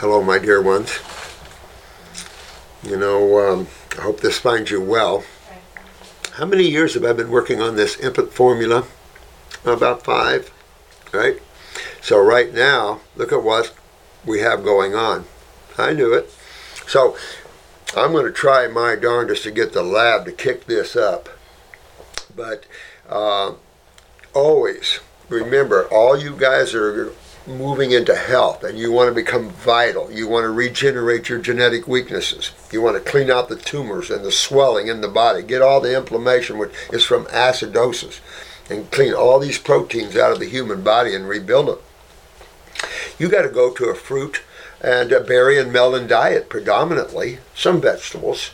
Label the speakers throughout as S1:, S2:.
S1: Hello, my dear ones. You know, um, I hope this finds you well. How many years have I been working on this infant formula? About five, right? So right now, look at what we have going on. I knew it. So I'm going to try my darndest to get the lab to kick this up. But uh, always remember, all you guys are moving into health and you want to become vital. You want to regenerate your genetic weaknesses. You want to clean out the tumors and the swelling in the body. Get all the inflammation, which is from acidosis, and clean all these proteins out of the human body and rebuild them. You got to go to a fruit and a berry and melon diet predominantly, some vegetables.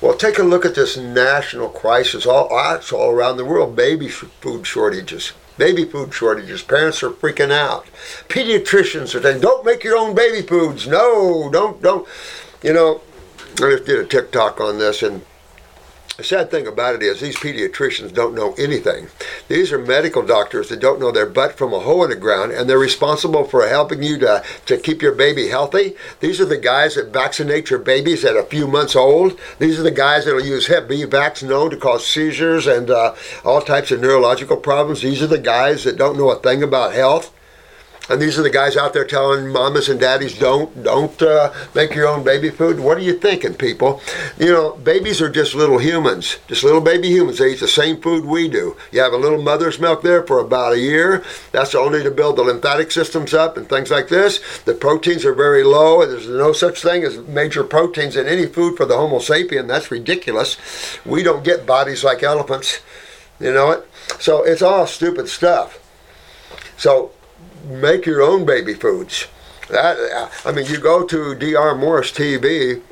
S1: Well, take a look at this national crisis all, ah, all around the world baby food shortages baby food shortages. Parents are freaking out. Pediatricians are saying, "Don't make your own baby foods. No, don't, don't." You know, I just did a TikTok on this, and the sad thing about it is these pediatricians don't know anything. These are medical doctors that don't know their butt from a hole in the ground, and they're responsible for helping you to, to keep your baby healthy. These are the guys that vaccinate your babies at a few months old. These are the guys that will use Hep B vaccine known to cause seizures and uh, all types of neurological problems. These are the guys that don't know a thing about health. And these are the guys out there telling mamas and daddies don't don't uh, make your own baby food. What are you thinking, people? You know, babies are just little humans, just little baby humans. They eat the same food we do. You have a little mother's milk there for about a year. That's only to build the lymphatic systems up and things like this. The proteins are very low, and there's no such thing as major proteins in any food for the Homo sapien. That's ridiculous. We don't get bodies like elephants. You know it. So it's all stupid stuff. So make your own baby foods. That, I mean, you go to Dr. Morse TV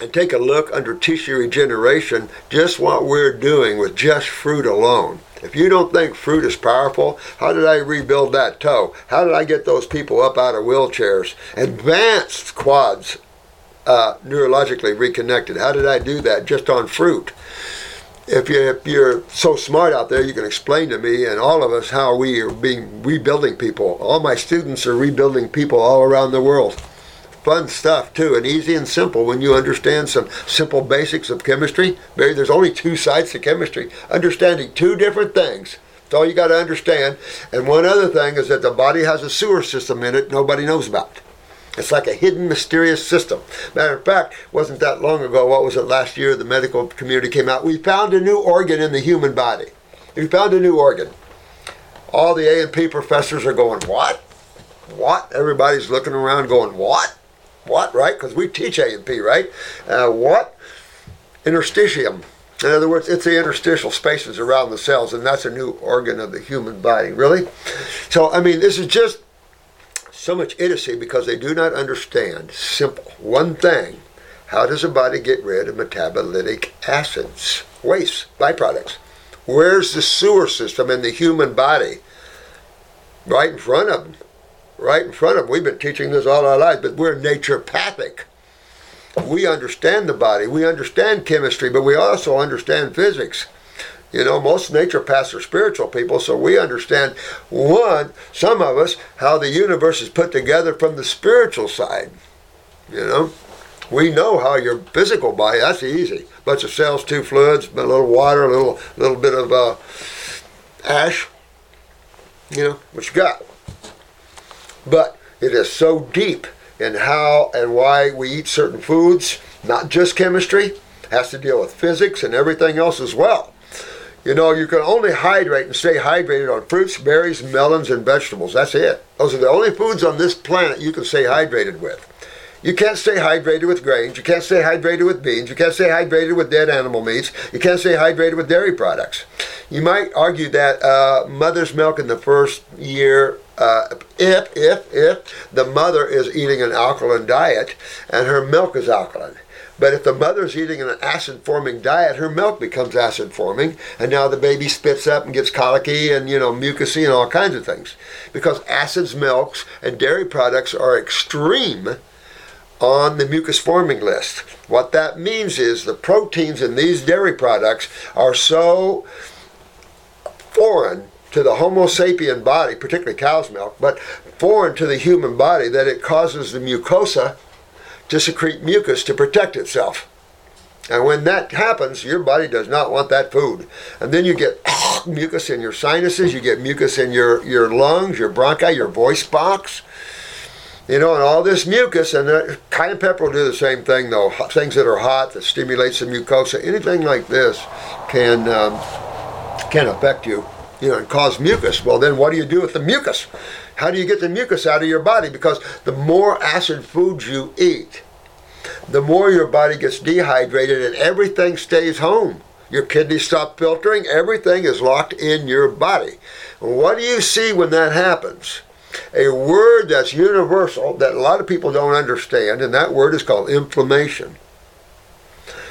S1: and take a look under tissue regeneration, just what we're doing with just fruit alone. If you don't think fruit is powerful, how did I rebuild that toe? How did I get those people up out of wheelchairs? Advanced quads, uh, neurologically reconnected. How did I do that just on fruit? If, you, if you're so smart out there, you can explain to me and all of us how we are being rebuilding people. All my students are rebuilding people all around the world. Fun stuff too, and easy and simple when you understand some simple basics of chemistry. Maybe there's only two sides to chemistry. Understanding two different things. That's all you got to understand. And one other thing is that the body has a sewer system in it nobody knows about. It's like a hidden, mysterious system. Matter of fact, wasn't that long ago, what was it last year, the medical community came out, we found a new organ in the human body. We found a new organ. All the A&P professors are going, what? What? Everybody's looking around going, what? What, right? Because we teach A&P, right? Uh, what? Interstitium. In other words, it's the interstitial spaces around the cells, and that's a new organ of the human body. Really? So, I mean, this is just so much idiocy because they do not understand simple one thing how does a body get rid of metabolic acids waste byproducts? Where's the sewer system in the human body? Right in front of them right in front of them we've been teaching this all our lives but we're naturopathic. We understand the body we understand chemistry but we also understand physics you know, most naturopaths are spiritual people, so we understand, one, some of us, how the universe is put together from the spiritual side. You know, we know how your physical body, that's easy. Bunch of cells, two fluids, a little water, a little, little bit of uh, ash, you know, what you got. But it is so deep in how and why we eat certain foods, not just chemistry, has to deal with physics and everything else as well. You know, you can only hydrate and stay hydrated on fruits, berries, melons, and vegetables. That's it. Those are the only foods on this planet you can stay hydrated with. You can't stay hydrated with grains. You can't stay hydrated with beans. You can't stay hydrated with dead animal meats. You can't stay hydrated with dairy products. You might argue that uh, mother's milk in the first year, uh, if if if the mother is eating an alkaline diet and her milk is alkaline, but if the mother's eating an acid forming diet, her milk becomes acid forming, and now the baby spits up and gets colicky and, you know, mucousy and all kinds of things. Because acids, milks, and dairy products are extreme on the mucus forming list. What that means is the proteins in these dairy products are so foreign to the Homo sapien body, particularly cow's milk, but foreign to the human body that it causes the mucosa to secrete mucus to protect itself. And when that happens, your body does not want that food. And then you get mucus in your sinuses, you get mucus in your, your lungs, your bronchi, your voice box. You know, and all this mucus, and uh, cayenne pepper will do the same thing though. Things that are hot that stimulates the mucosa, anything like this can um, can affect you, you know, and cause mucus. Well, then what do you do with the mucus? How do you get the mucus out of your body? Because the more acid foods you eat, the more your body gets dehydrated and everything stays home. Your kidneys stop filtering, everything is locked in your body. What do you see when that happens? A word that's universal that a lot of people don't understand, and that word is called inflammation.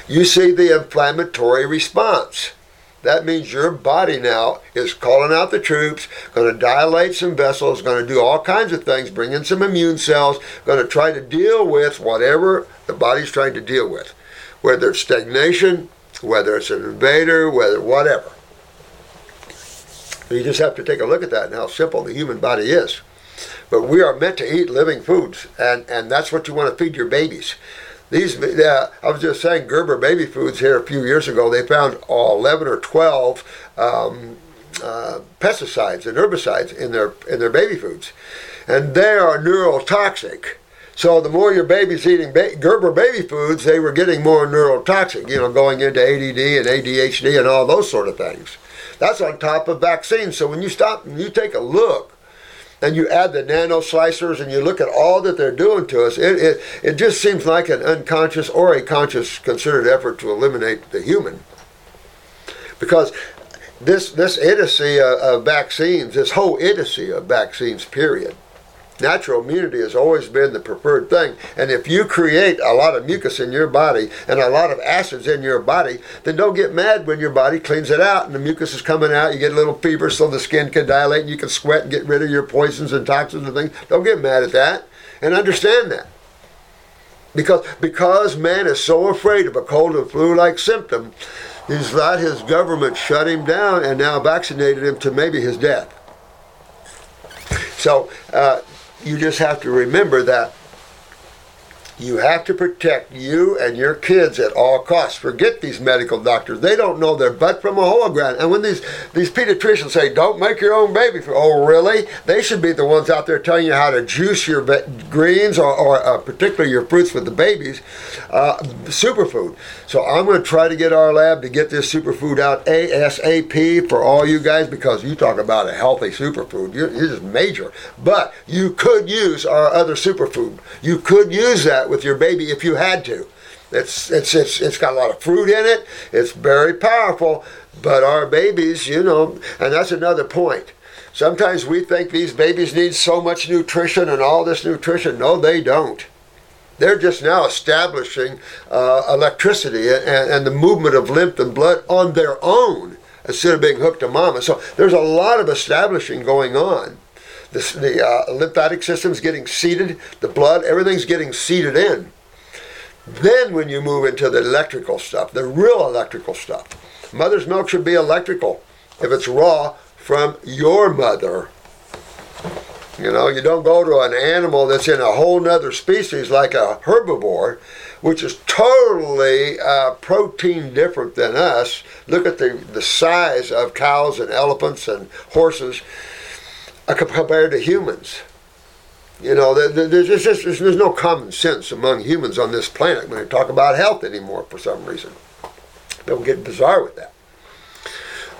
S1: You see the inflammatory response. That means your body now is calling out the troops, going to dilate some vessels, going to do all kinds of things, bring in some immune cells, going to try to deal with whatever the body's trying to deal with, whether it's stagnation, whether it's an invader, whether whatever. You just have to take a look at that and how simple the human body is. But we are meant to eat living foods, and, and that's what you want to feed your babies. These, uh, I was just saying, Gerber baby foods here a few years ago, they found 11 or 12 um, uh, pesticides and herbicides in their in their baby foods, and they are neurotoxic. So the more your baby's eating ba- Gerber baby foods, they were getting more neurotoxic. You know, going into ADD and ADHD and all those sort of things. That's on top of vaccines. So when you stop and you take a look and you add the nano slicers and you look at all that they're doing to us, it, it, it just seems like an unconscious or a conscious considered effort to eliminate the human. Because this, this idiocy of, of vaccines, this whole idiocy of vaccines, period, natural immunity has always been the preferred thing. And if you create a lot of mucus in your body and a lot of acids in your body, then don't get mad when your body cleans it out and the mucus is coming out. You get a little fever so the skin can dilate and you can sweat and get rid of your poisons and toxins and things. Don't get mad at that and understand that. Because, because man is so afraid of a cold and flu like symptom, he's let his government shut him down and now vaccinated him to maybe his death. So, uh, you just have to remember that you have to protect you and your kids at all costs. Forget these medical doctors. They don't know their butt from a hologram. And when these, these pediatricians say, don't make your own baby oh, really? They should be the ones out there telling you how to juice your greens or, or uh, particularly your fruits for the babies, uh, superfood. So I'm going to try to get our lab to get this superfood out ASAP for all you guys because you talk about a healthy superfood. You're just major. But you could use our other superfood. You could use that with your baby if you had to. It's, it's, it's, it's got a lot of fruit in it. It's very powerful. But our babies, you know, and that's another point. Sometimes we think these babies need so much nutrition and all this nutrition. No, they don't. They're just now establishing uh, electricity and, and the movement of lymph and blood on their own instead of being hooked to mama. So there's a lot of establishing going on the, the uh, lymphatic getting seated, the blood, everything's getting seated in. Then when you move into the electrical stuff, the real electrical stuff, mother's milk should be electrical if it's raw from your mother. You know, you don't go to an animal that's in a whole nother species like a herbivore, which is totally uh, protein different than us. Look at the, the size of cows and elephants and horses compared to humans. You know, there's just there's no common sense among humans on this planet when they talk about health anymore for some reason. People get bizarre with that.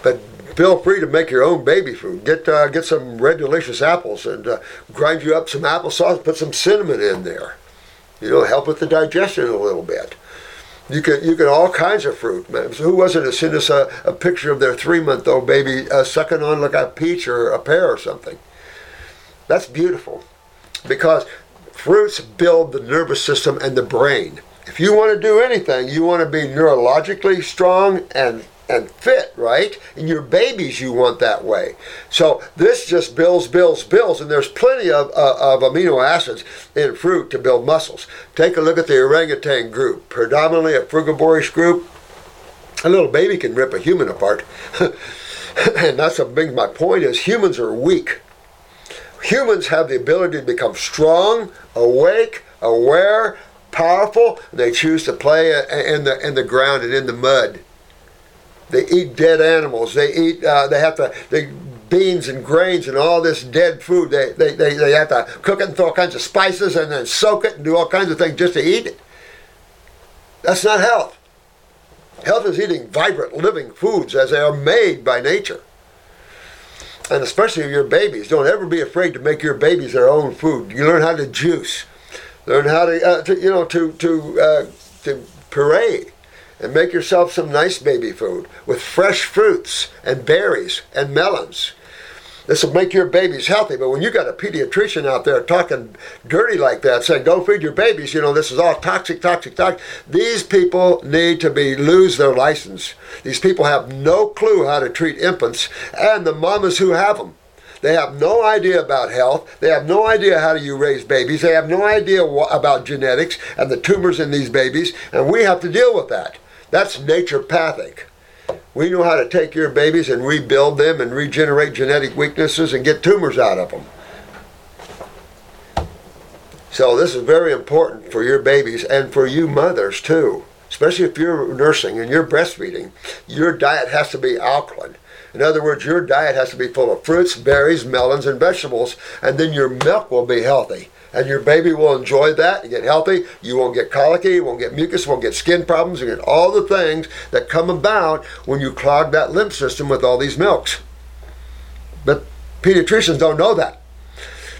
S1: But feel free to make your own baby food. Get uh, get some red delicious apples and uh, grind you up some applesauce. Put some cinnamon in there. You know, help with the digestion a little bit. You can you can all kinds of fruit. Who was it that sent us a, a picture of their three month old baby uh, sucking on like a peach or a pear or something? That's beautiful, because fruits build the nervous system and the brain. If you want to do anything, you want to be neurologically strong and and fit, right? And your babies, you want that way. So this just builds, builds, builds, and there's plenty of, uh, of amino acids in fruit to build muscles. Take a look at the orangutan group, predominantly a frugivorish group. A little baby can rip a human apart. and that's a big my point is humans are weak. Humans have the ability to become strong, awake, aware, powerful. They choose to play in the in the ground and in the mud. They eat dead animals. They eat. Uh, they have to. They beans and grains and all this dead food. They, they, they, they have to cook it and throw all kinds of spices and then soak it and do all kinds of things just to eat it. That's not health. Health is eating vibrant, living foods as they are made by nature. And especially your babies. Don't ever be afraid to make your babies their own food. You learn how to juice, learn how to, uh, to you know, to to uh, to puree, and make yourself some nice baby food with fresh fruits and berries and melons this will make your babies healthy. But when you got a pediatrician out there talking dirty like that, saying don't feed your babies, you know this is all toxic, toxic, toxic. These people need to be lose their license. These people have no clue how to treat infants, and the mamas who have them. They have no idea about health. They have no idea how do you raise babies. They have no idea about genetics and the tumors in these babies, and we have to deal with that. That's naturopathic. We know how to take your babies and rebuild them and regenerate genetic weaknesses and get tumors out of them. So this is very important for your babies and for you mothers too. Especially if you're nursing and you're breastfeeding, your diet has to be alkaline. In other words, your diet has to be full of fruits, berries, melons, and vegetables, and then your milk will be healthy and your baby will enjoy that and get healthy. You won't get colicky, you won't get mucus, won't get skin problems, you get all the things that come about when you clog that lymph system with all these milks. But pediatricians don't know that.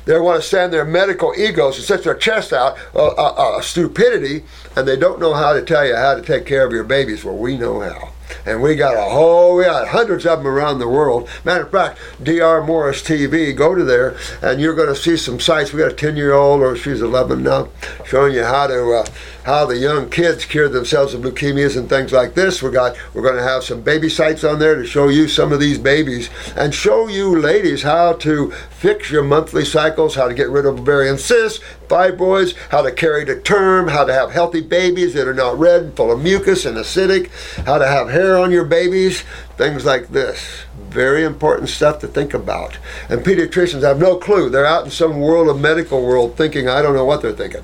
S1: They want to stand their medical egos and set their chest out, uh, uh, uh, stupidity, and they don't know how to tell you how to take care of your babies. Well, we know how and we got a whole we got hundreds of them around the world. Matter of fact dr morse tv go to there and you're going to see some sites. We got a 10 year old or she's 11 now showing you how to uh, how the young kids cure themselves of leukemias and things like this we got we're going to have some baby sites on there to show you some of these babies and show you ladies how to fix your monthly cycles how to get rid of ovarian cysts fibroids how to carry to term how to have healthy babies that are not red and full of mucus and acidic how to have hair on your babies, things like this. Very important stuff to think about. And pediatricians have no clue. They're out in some world of medical world thinking, I don't know what they're thinking.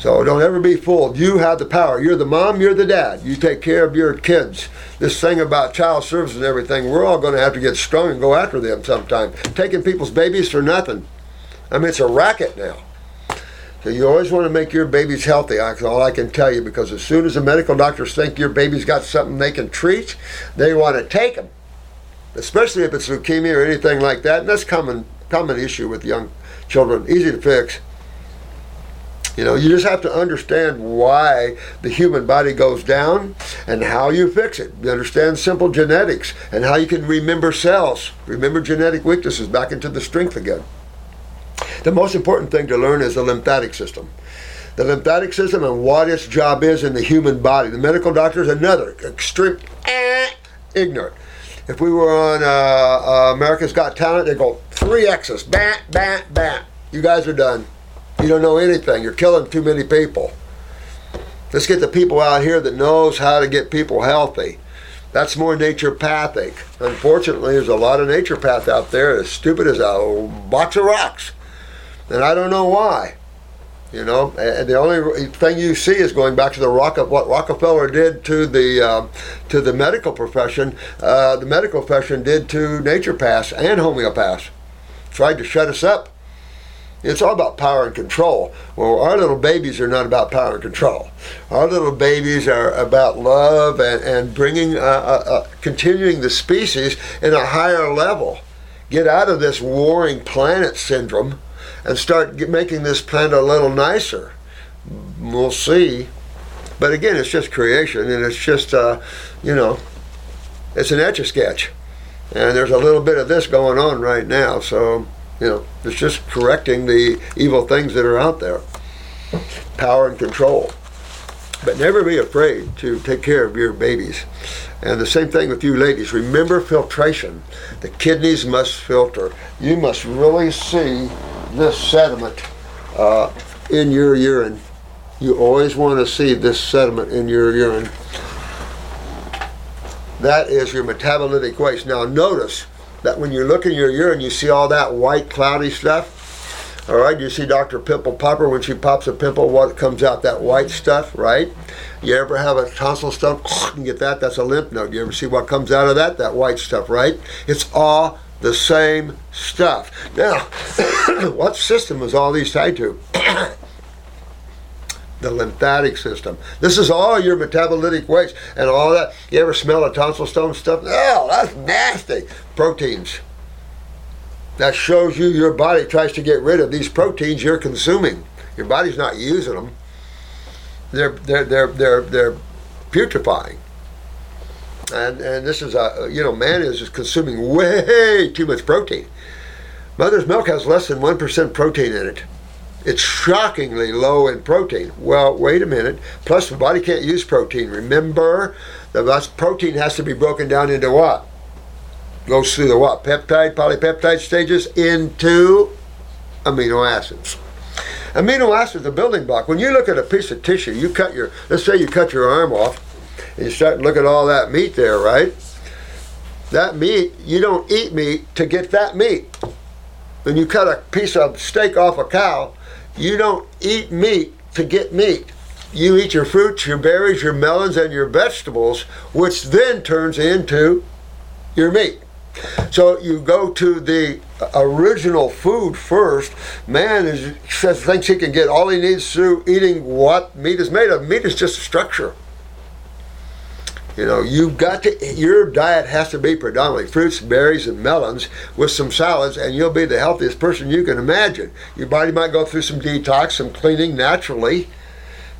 S1: So don't ever be fooled. You have the power. You're the mom, you're the dad. You take care of your kids. This thing about child services and everything, we're all going to have to get strong and go after them sometime. Taking people's babies for nothing. I mean, it's a racket now. So you always want to make your babies healthy. That's all I can tell you because as soon as the medical doctors think your baby's got something they can treat, they want to take them. Especially if it's leukemia or anything like that. And that's common common issue with young children. Easy to fix. You know, you just have to understand why the human body goes down and how you fix it. You understand simple genetics and how you can remember cells, remember genetic weaknesses back into the strength again. The most important thing to learn is the lymphatic system. The lymphatic system and what its job is in the human body. The medical doctor is another extreme eh, ignorant. If we were on uh, uh, America's Got Talent, they'd go three X's, bat, bat, bat. You guys are done. You don't know anything. You're killing too many people. Let's get the people out here that knows how to get people healthy. That's more naturopathic. Unfortunately, there's a lot of naturopath out there as stupid as a box of rocks and I don't know why. You know, and the only thing you see is going back to the rock of what Rockefeller did to the uh, to the medical profession. Uh, the medical profession did to naturopaths and homeopaths. Tried to shut us up. It's all about power and control. Well, our little babies are not about power and control. Our little babies are about love and, and bringing, uh, uh, uh continuing the species in a higher level. Get out of this warring planet syndrome and start get, making this planet a little nicer. We'll see. But again, it's just creation, and it's just, uh, you know, it's an etch a sketch. And there's a little bit of this going on right now. So, you know, it's just correcting the evil things that are out there power and control. But never be afraid to take care of your babies. And the same thing with you ladies. Remember filtration. The kidneys must filter. You must really see this sediment uh, in your urine. You always want to see this sediment in your urine. That is your metabolitic waste. Now notice that when you look in your urine, you see all that white cloudy stuff. All right, you see Dr. Pimple Popper when she pops a pimple, what comes out? That white stuff, right? You ever have a tonsil stone? You get that? That's a lymph node. You ever see what comes out of that? That white stuff, right? It's all the same stuff. Now, what system is all these tied to? The lymphatic system. This is all your metabolitic waste and all that. You ever smell a tonsil stone stuff? Oh, that's nasty. Proteins. That shows you your body tries to get rid of these proteins you're consuming. Your body's not using them. They're they're they're they're they're putrefying. And and this is a you know man is just consuming way too much protein. Mother's milk has less than one percent protein in it. It's shockingly low in protein. Well, wait a minute. Plus, the body can't use protein. Remember, the protein has to be broken down into what? Goes through the what? Peptide, polypeptide stages into amino acids. Amino acids, are the building block. When you look at a piece of tissue, you cut your, let's say you cut your arm off, and you start looking at all that meat there, right? That meat, you don't eat meat to get that meat. When you cut a piece of steak off a cow, you don't eat meat to get meat. You eat your fruits, your berries, your melons, and your vegetables, which then turns into your meat. So you go to the original food first. Man is says thinks he can get all he needs through eating what meat is made of. Meat is just a structure. You know, you've got to, your diet has to be predominantly fruits, berries, and melons with some salads, and you'll be the healthiest person you can imagine. Your body might go through some detox, some cleaning naturally.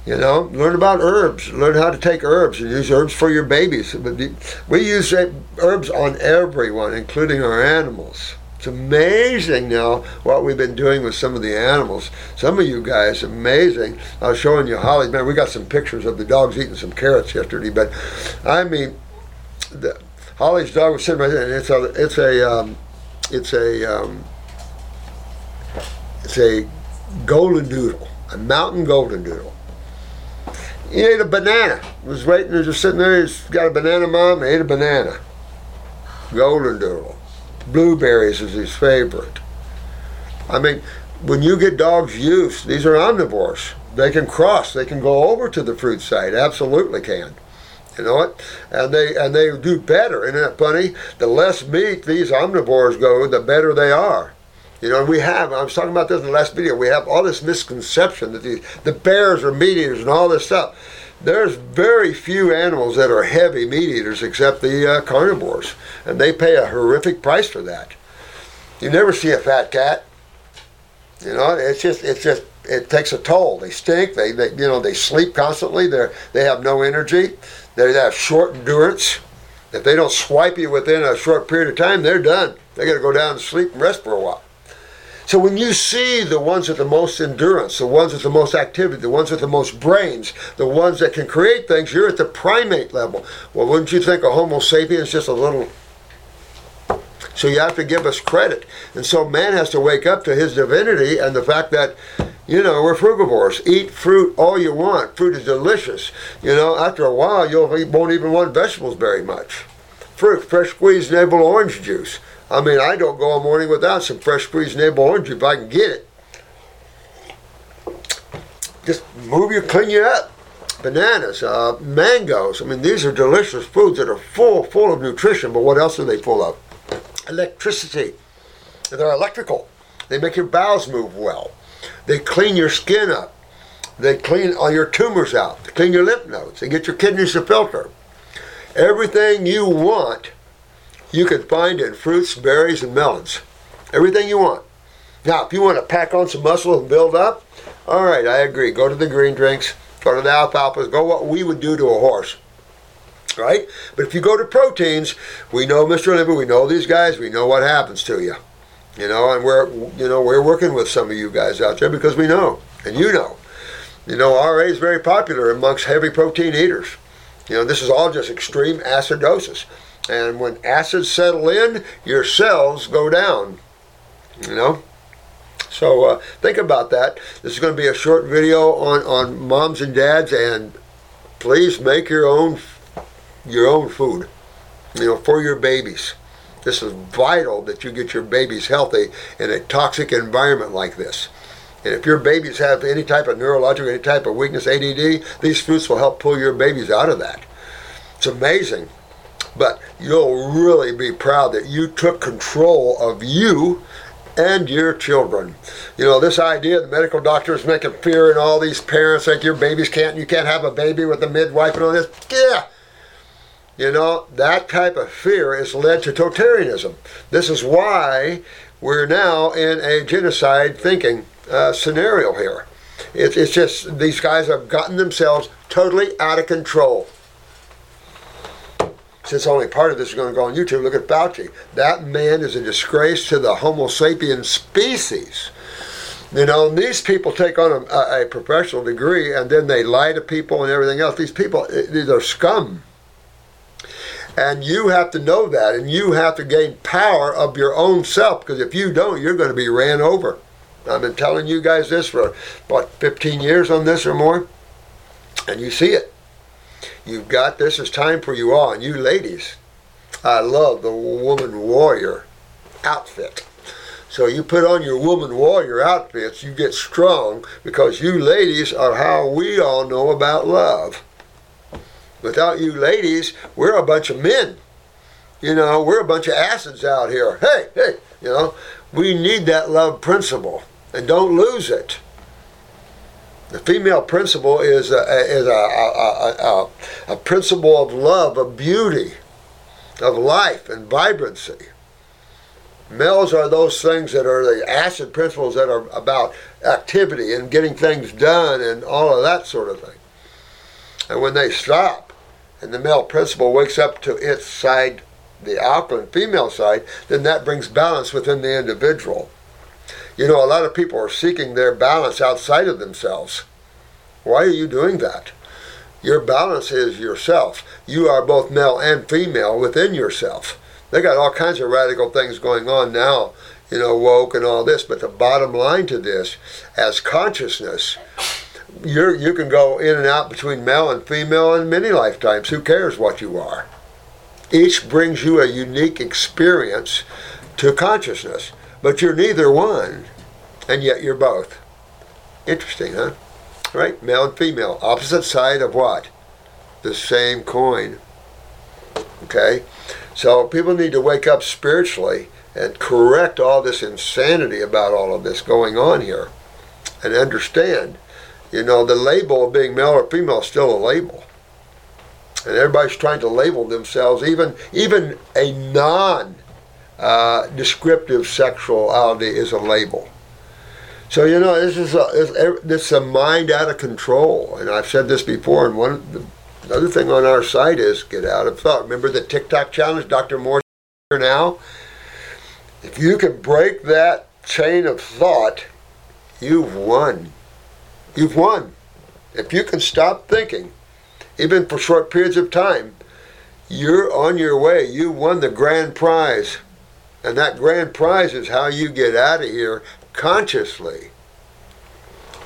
S1: You know, learn about herbs. Learn how to take herbs and use herbs for your babies. We use herbs on everyone, including our animals. It's amazing now what we've been doing with some of the animals. Some of you guys, amazing. I was showing you Holly. Man, we got some pictures of the dogs eating some carrots yesterday. But I mean, the, Holly's dog was sitting right there, and it's a, it's a, um, it's a, um, it's a golden doodle, a mountain golden doodle. He ate a banana. Was waiting, just sitting there. He's got a banana mom. He ate a banana. Golden doodle blueberries is his favorite. I mean, when you get dogs used, these are omnivores. They can cross. They can go over to the fruit side. Absolutely can. You know what? And they and they do better. Isn't that funny? The less meat these omnivores go, the better they are. You know, we have, I was talking about this in the last video, we have all this misconception that these, the bears are meat eaters and all this stuff there's very few animals that are heavy meat eaters except the uh, carnivores, and they pay a horrific price for that. You never see a fat cat. You know, it's just it's just it takes a toll. They stink. They, they you know they sleep constantly. They they have no energy. They have short endurance. If they don't swipe you within a short period of time, they're done. They got to go down and sleep and rest for a while. So when you see the ones with the most endurance, the ones with the most activity, the ones with the most brains, the ones that can create things, you're at the primate level. Well, wouldn't you think a Homo sapiens is just a little so you have to give us credit. And so man has to wake up to his divinity and the fact that, you know, we're frugivores. Eat fruit all you want. Fruit is delicious. You know, after a while, you won't even want vegetables very much. Fruit, fresh squeezed navel orange juice. I mean, I don't go a morning without some fresh squeezed navel orange if I can get it. Just move you, clean you up. Bananas, uh, mangoes. I mean, these are delicious foods that are full, full of nutrition. But what else are they full of? Electricity. They're electrical. They make your bowels move well. They clean your skin up. They clean all your tumors out. They clean your lymph nodes. They get your kidneys to filter. Everything you want you can find in fruits, berries, and melons. Everything you want. Now, if you want to pack on some muscle and build up, all right, I agree. Go to the green drinks, go to the alfalfas, go what we would do to a horse. Right? But if you go to proteins, we know Mr. Olympia, we know these guys, we know what happens to you. You know, and we're you know, we're working with some of you guys out there because we know. And you know. You know, RA is very popular amongst heavy protein eaters. You know, this is all just extreme acidosis. And when acids settle in, your cells go down. You know? So uh, think about that. This is going to be a short video on, on moms and dads, and please make your own your own food. you know, for your babies. This is vital that you get your babies healthy in a toxic environment like this. And if your babies have any type of neurological, any type of weakness, ADD, these fruits will help pull your babies out of that. It's amazing. But you'll really be proud that you took control of you and your children. You know, this idea of the medical doctors making fear in all these parents like your babies can't, you can't have a baby with a midwife and all this. Yeah. You know, that type of fear has led to totalitarianism. This is why we're now in a genocide thinking uh, scenario here. It, it's just these guys have gotten themselves totally out of control. Since only part of this is going to go on YouTube, look at Fauci. That man is a disgrace to the Homo sapien species. You know, these people take on a, a, professional degree and then they lie to people and everything else. These people, eh, these are scum. And you have to know that and you have to gain power of your own self because if you don't, you're going to be ran over. I've been telling you guys this for, what, 15 years on this or more? And you see it. You've got this is time for you all. And you ladies, I love the woman warrior outfit. So you put on your woman warrior outfits, you get strong because you ladies are how we all know about love. Without you ladies, we're a bunch of men. You know, we're a bunch of acids out here. Hey, hey, you know, we need that love principle and don't lose it. The female principle is a, is a, a, a, a principle of love, of beauty, of life and vibrancy. Males are those things that are the acid principles that are about activity and getting things done and all of that sort of thing. And when they stop and the male principle wakes up to its side, the alkaline female side, then that brings balance within the individual. You know, a lot of people are seeking their balance outside of themselves. Why are you doing that? Your balance is yourself. You are both male and female within yourself. They got all kinds of radical things going on now, you know, woke and all this. But the bottom line to this, as consciousness, you you can go in and out between male and female in many lifetimes. Who cares what you are? Each brings you a unique experience to consciousness. But you're neither one, and yet you're both. Interesting, huh? Right? Male and female. Opposite side of what? The same coin. Okay? So people need to wake up spiritually and correct all this insanity about all of this going on here and understand, you know, the label of being male or female is still a label. And everybody's trying to label themselves, even even a non uh, descriptive sexuality is a label. So you know this is a this is a mind out of control, and I've said this before. And one the other thing on our site is get out of thought. Remember the TikTok challenge, Dr. Moore now. If you can break that chain of thought, you've won. You've won. If you can stop thinking, even for short periods of time, you're on your way. You won the grand prize. And that grand prize is how you get out of here consciously.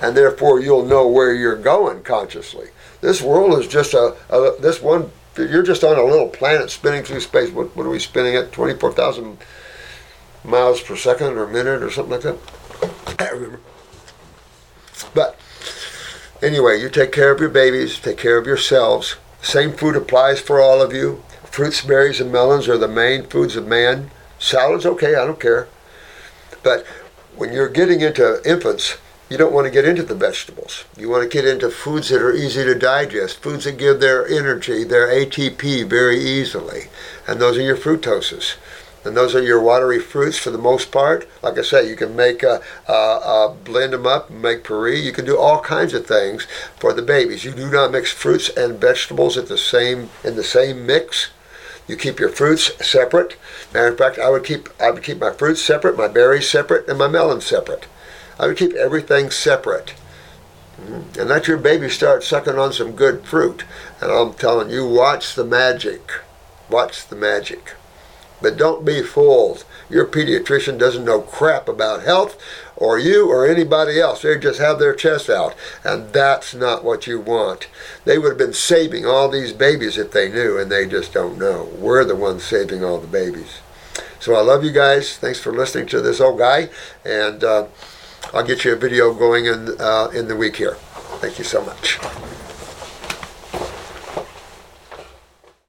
S1: And therefore, you'll know where you're going consciously. This world is just a, a this one, you're just on a little planet spinning through space. What, what are we spinning at? 24,000 miles per second or minute or something like that? I can't remember. But anyway, you take care of your babies, take care of yourselves. Same food applies for all of you. Fruits, berries, and melons are the main foods of man. Salad's okay, I don't care. But when you're getting into infants, you don't want to get into the vegetables. You want to get into foods that are easy to digest, foods that give their energy, their ATP very easily. And those are your fructoses. And those are your watery fruits for the most part. Like I say, you can make a, a, a blend them up, make puree. You can do all kinds of things for the babies. You do not mix fruits and vegetables at the same in the same mix. You keep your fruits separate. Matter of fact, I would keep I would keep my fruits separate, my berries separate, and my melons separate. I would keep everything separate. Mm-hmm. And let your baby start sucking on some good fruit. And I'm telling you, watch the magic. Watch the magic. But don't be fooled. Your pediatrician doesn't know crap about health or you or anybody else. They just have their chest out. And that's not what you want. They would have been saving all these babies if they knew, and they just don't know. We're the ones saving all the babies. So I love you guys. Thanks for listening to this old guy. And uh, I'll get you a video going in, uh, in the week here. Thank you so much.